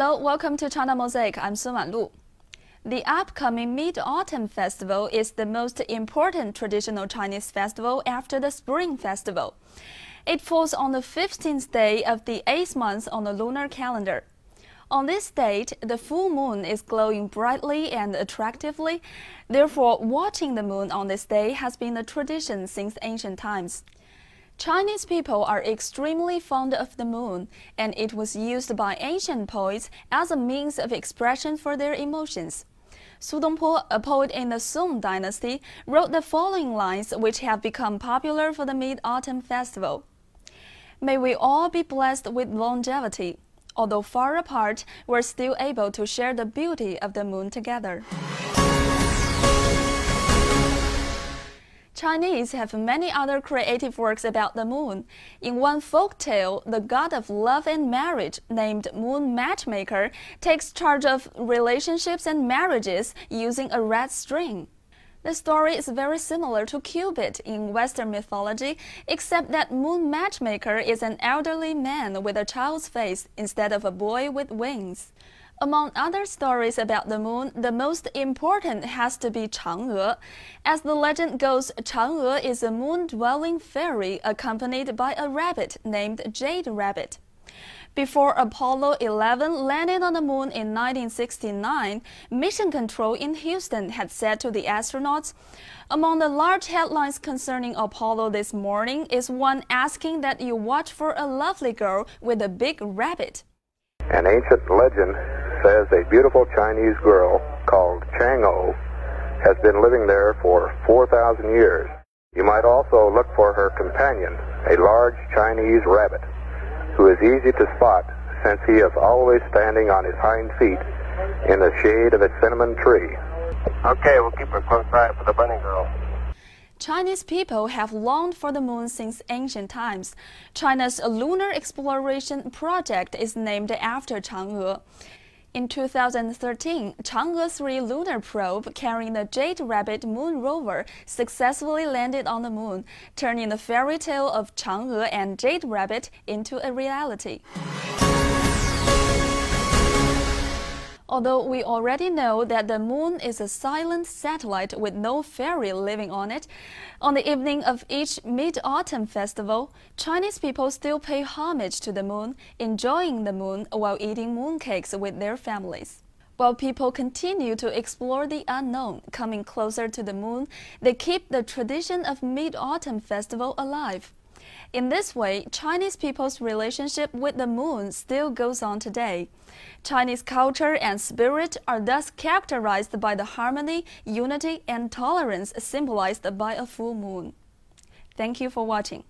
Hello, welcome to China Mosaic. I'm Sun Wanlu. The upcoming Mid Autumn Festival is the most important traditional Chinese festival after the Spring Festival. It falls on the 15th day of the eighth month on the lunar calendar. On this date, the full moon is glowing brightly and attractively. Therefore, watching the moon on this day has been a tradition since ancient times. Chinese people are extremely fond of the moon, and it was used by ancient poets as a means of expression for their emotions. Su Dongpo, a poet in the Song dynasty, wrote the following lines which have become popular for the Mid-Autumn Festival. May we all be blessed with longevity. Although far apart, we're still able to share the beauty of the moon together. Chinese have many other creative works about the moon. In one folk tale, the god of love and marriage, named Moon Matchmaker, takes charge of relationships and marriages using a red string. The story is very similar to Cupid in Western mythology, except that Moon Matchmaker is an elderly man with a child's face instead of a boy with wings. Among other stories about the moon, the most important has to be Chang'e. As the legend goes, Chang'e is a moon-dwelling fairy accompanied by a rabbit named Jade Rabbit. Before Apollo 11 landed on the moon in 1969, Mission Control in Houston had said to the astronauts, Among the large headlines concerning Apollo this morning is one asking that you watch for a lovely girl with a big rabbit. An ancient legend says a beautiful Chinese girl called Chang'e has been living there for 4,000 years. You might also look for her companion, a large Chinese rabbit, who is easy to spot since he is always standing on his hind feet in the shade of a cinnamon tree. Okay, we'll keep a close eye for the bunny girl. Chinese people have longed for the moon since ancient times. China's lunar exploration project is named after Chang'e. In 2013, Chang'e 3 lunar probe carrying the Jade Rabbit moon rover successfully landed on the moon, turning the fairy tale of Chang'e and Jade Rabbit into a reality. Although we already know that the moon is a silent satellite with no fairy living on it, on the evening of each Mid Autumn festival, Chinese people still pay homage to the moon, enjoying the moon while eating mooncakes with their families. While people continue to explore the unknown, coming closer to the moon, they keep the tradition of Mid Autumn Festival alive. In this way, Chinese people's relationship with the moon still goes on today. Chinese culture and spirit are thus characterized by the harmony, unity, and tolerance symbolized by a full moon. Thank you for watching.